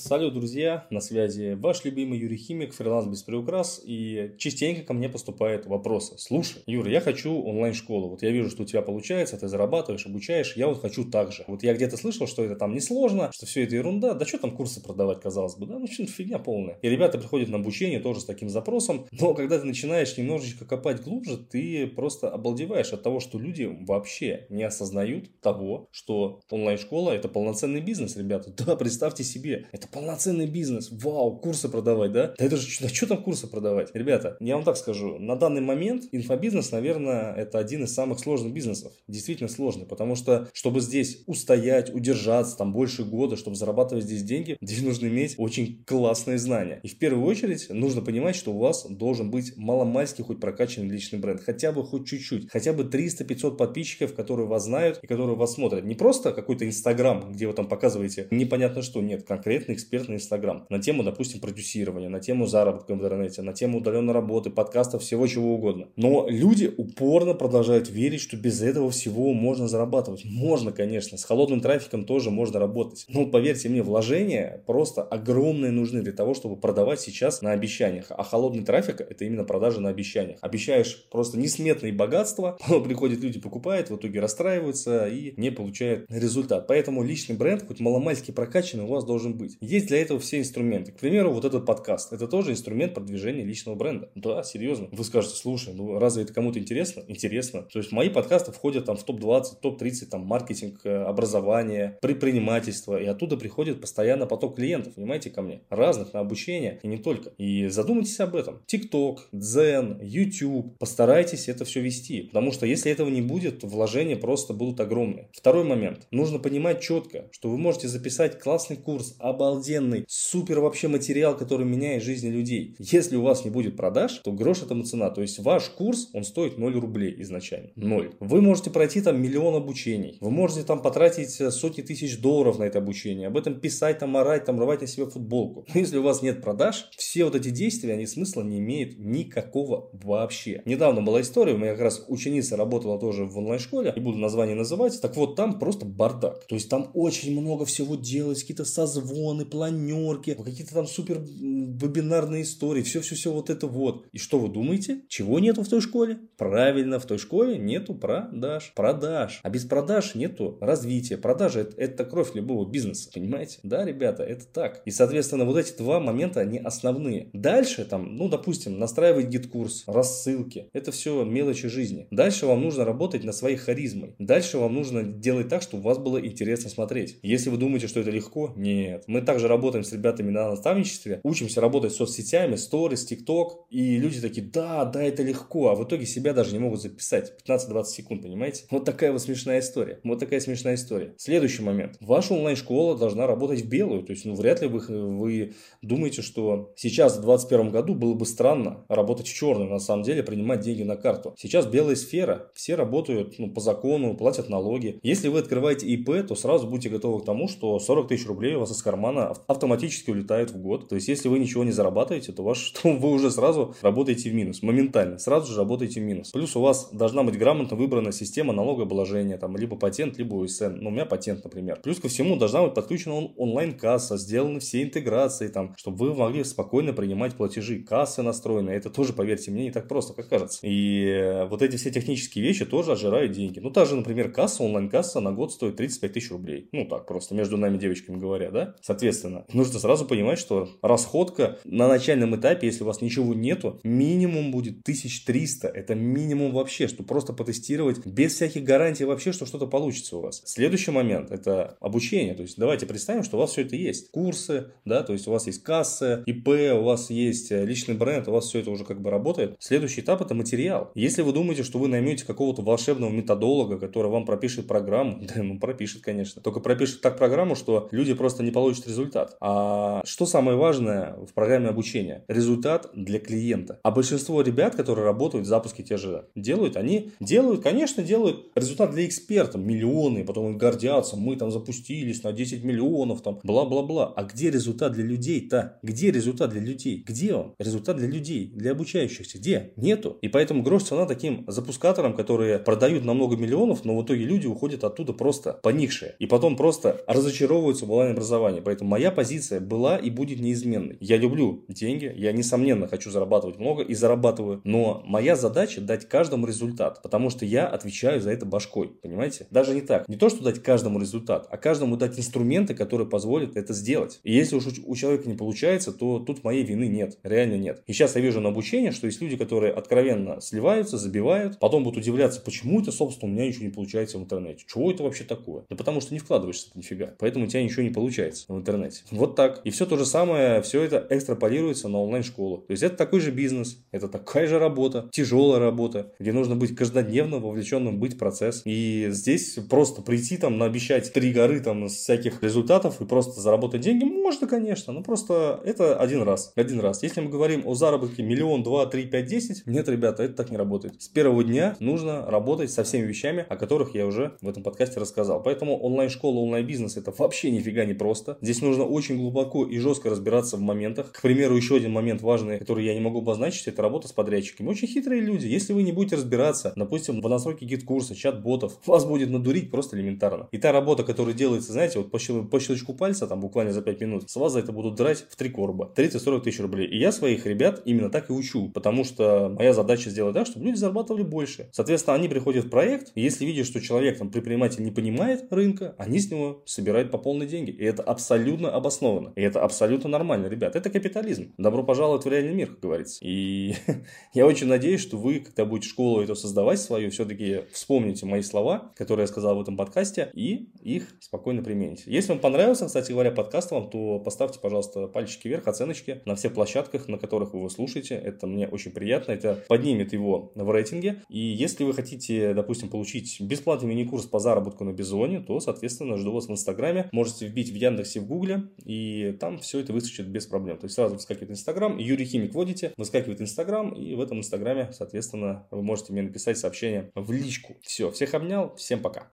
Салют, друзья, на связи ваш любимый Юрий Химик, фриланс без приукрас, и частенько ко мне поступают вопросы. Слушай, Юра, я хочу онлайн-школу, вот я вижу, что у тебя получается, ты зарабатываешь, обучаешь, я вот хочу так же. Вот я где-то слышал, что это там несложно, что все это ерунда, да что там курсы продавать, казалось бы, да, ну что фигня полная. И ребята приходят на обучение тоже с таким запросом, но когда ты начинаешь немножечко копать глубже, ты просто обалдеваешь от того, что люди вообще не осознают того, что онлайн-школа это полноценный бизнес, ребята. Да, представьте себе, это полноценный бизнес. Вау, курсы продавать, да? Да это же, да что там курсы продавать? Ребята, я вам так скажу, на данный момент инфобизнес, наверное, это один из самых сложных бизнесов. Действительно сложный, потому что, чтобы здесь устоять, удержаться там больше года, чтобы зарабатывать здесь деньги, здесь нужно иметь очень классные знания. И в первую очередь нужно понимать, что у вас должен быть маломальский хоть прокачанный личный бренд. Хотя бы хоть чуть-чуть. Хотя бы 300-500 подписчиков, которые вас знают и которые вас смотрят. Не просто какой-то инстаграм, где вы там показываете непонятно что. Нет, конкретный эксперт на Инстаграм. На тему, допустим, продюсирования, на тему заработка в интернете, на тему удаленной работы, подкастов, всего чего угодно. Но люди упорно продолжают верить, что без этого всего можно зарабатывать. Можно, конечно. С холодным трафиком тоже можно работать. Но поверьте мне, вложения просто огромные нужны для того, чтобы продавать сейчас на обещаниях. А холодный трафик это именно продажа на обещаниях. Обещаешь просто несметные богатства, приходят люди, покупают, в итоге расстраиваются и не получают результат. Поэтому личный бренд, хоть маломальски прокачанный, у вас должен быть. Есть для этого все инструменты. К примеру, вот этот подкаст. Это тоже инструмент продвижения личного бренда. Да, серьезно. Вы скажете, слушай, ну разве это кому-то интересно? Интересно. То есть мои подкасты входят там в топ-20, топ-30, там маркетинг, э, образование, предпринимательство. И оттуда приходит постоянно поток клиентов, понимаете, ко мне. Разных на обучение и не только. И задумайтесь об этом. TikTok, Zen, YouTube. Постарайтесь это все вести. Потому что если этого не будет, вложения просто будут огромные. Второй момент. Нужно понимать четко, что вы можете записать классный курс об обалденный, супер вообще материал, который меняет жизни людей. Если у вас не будет продаж, то грош этому цена. То есть ваш курс, он стоит 0 рублей изначально. 0. Вы можете пройти там миллион обучений. Вы можете там потратить э, сотни тысяч долларов на это обучение. Об этом писать, там орать, там рвать на себе футболку. Но если у вас нет продаж, все вот эти действия, они смысла не имеют никакого вообще. Недавно была история, у меня как раз ученица работала тоже в онлайн-школе, не буду название называть. Так вот, там просто бардак. То есть там очень много всего делать, какие-то созвоны, марафоны, планерки, какие-то там супер вебинарные истории, все-все-все вот это вот. И что вы думаете? Чего нету в той школе? Правильно, в той школе нету продаж. Продаж. А без продаж нету развития. Продажа это, это кровь любого бизнеса. Понимаете? Да, ребята, это так. И, соответственно, вот эти два момента, они основные. Дальше там, ну, допустим, настраивать GetCourse, рассылки. Это все мелочи жизни. Дальше вам нужно работать над своей харизмой. Дальше вам нужно делать так, чтобы у вас было интересно смотреть. Если вы думаете, что это легко, нет. Мы также работаем с ребятами на наставничестве, учимся работать с соцсетями, сторис, TikTok, и люди такие, да, да, это легко, а в итоге себя даже не могут записать 15-20 секунд, понимаете? Вот такая вот смешная история. Вот такая смешная история. Следующий момент. Ваша онлайн-школа должна работать в белую, то есть, ну, вряд ли вы, вы думаете, что сейчас, в 2021 году, было бы странно работать в черную, на самом деле, принимать деньги на карту. Сейчас белая сфера, все работают ну, по закону, платят налоги. Если вы открываете ИП, то сразу будьте готовы к тому, что 40 тысяч рублей у вас из кармана кармана автоматически улетает в год. То есть, если вы ничего не зарабатываете, то, ваш, то вы уже сразу работаете в минус. Моментально. Сразу же работаете в минус. Плюс у вас должна быть грамотно выбрана система налогообложения. Там, либо патент, либо УСН. Ну, у меня патент, например. Плюс ко всему должна быть подключена онлайн-касса, сделаны все интеграции, там, чтобы вы могли спокойно принимать платежи. Кассы настроены. Это тоже, поверьте мне, не так просто, как кажется. И э, вот эти все технические вещи тоже отжирают деньги. Ну, та же, например, касса, онлайн-касса на год стоит 35 тысяч рублей. Ну, так, просто между нами девочками говоря, да? Соответственно, Соответственно, нужно сразу понимать, что расходка на начальном этапе, если у вас ничего нету, минимум будет 1300. Это минимум вообще, что просто потестировать без всяких гарантий вообще, что что-то получится у вас. Следующий момент – это обучение. То есть, давайте представим, что у вас все это есть. Курсы, да, то есть, у вас есть кассы, ИП, у вас есть э, личный бренд, у вас все это уже как бы работает. Следующий этап – это материал. Если вы думаете, что вы наймете какого-то волшебного методолога, который вам пропишет программу, да, ну пропишет, конечно, только пропишет так программу, что люди просто не получат результат результат. А что самое важное в программе обучения? Результат для клиента. А большинство ребят, которые работают в запуске те же делают, они делают, конечно, делают результат для экспертов. Миллионы, потом гордятся, мы там запустились на 10 миллионов, там, бла-бла-бла. А где результат для людей-то? Где результат для людей? Где он? Результат для людей, для обучающихся. Где? Нету. И поэтому грош цена таким запускаторам, которые продают на много миллионов, но в итоге люди уходят оттуда просто поникшие. И потом просто разочаровываются в онлайн-образовании. Поэтому моя позиция была и будет неизменной. Я люблю деньги, я, несомненно, хочу зарабатывать много и зарабатываю, но моя задача дать каждому результат, потому что я отвечаю за это башкой, понимаете? Даже не так. Не то, что дать каждому результат, а каждому дать инструменты, которые позволят это сделать. И если уж у человека не получается, то тут моей вины нет, реально нет. И сейчас я вижу на обучении, что есть люди, которые откровенно сливаются, забивают, потом будут удивляться, почему это, собственно, у меня ничего не получается в интернете. Чего это вообще такое? Да потому что не вкладываешься нифига. Поэтому у тебя ничего не получается в интернете. Вот так. И все то же самое, все это экстраполируется на онлайн-школу. То есть это такой же бизнес, это такая же работа, тяжелая работа, где нужно быть каждодневно вовлеченным быть в процесс. И здесь просто прийти там, наобещать три горы там всяких результатов и просто заработать деньги, можно, конечно, но просто это один раз. Один раз. Если мы говорим о заработке миллион, два, три, пять, десять, нет, ребята, это так не работает. С первого дня нужно работать со всеми вещами, о которых я уже в этом подкасте рассказал. Поэтому онлайн-школа, онлайн-бизнес это вообще нифига не просто. Здесь нужно очень глубоко и жестко разбираться в моментах. К примеру, еще один момент важный, который я не могу обозначить, это работа с подрядчиками. Очень хитрые люди. Если вы не будете разбираться, допустим, в настройке GetCourse а, чат-ботов, вас будет надурить просто элементарно. И та работа, которая делается, знаете, вот по, щел- по щелчку пальца, там буквально за 5 минут, с вас за это будут драть в три короба. 30-40 тысяч рублей. И я своих ребят именно так и учу, потому что моя задача сделать так, чтобы люди зарабатывали больше. Соответственно, они приходят в проект, и если видят, что человек, там, предприниматель не понимает рынка, они с него собирают по полной деньги. И это абсолютно обоснованно. И это абсолютно нормально, ребят. Это капитализм. Добро пожаловать в реальный мир, как говорится. И я очень надеюсь, что вы, когда будете школу эту создавать свою, все-таки вспомните мои слова, которые я сказал в этом подкасте, и их спокойно примените. Если вам понравился, кстати говоря, подкаст вам, то поставьте, пожалуйста, пальчики вверх, оценочки на всех площадках, на которых вы его слушаете. Это мне очень приятно. Это поднимет его в рейтинге. И если вы хотите, допустим, получить бесплатный мини-курс по заработку на Бизоне, то, соответственно, жду вас в Инстаграме. Можете вбить в Яндексе, в Гугле, и там все это выскочит без проблем. То есть сразу выскакивает Инстаграм, Юрий Химик вводите, выскакивает Инстаграм, и в этом Инстаграме, соответственно, вы можете мне написать сообщение в личку. Все, всех обнял, всем пока.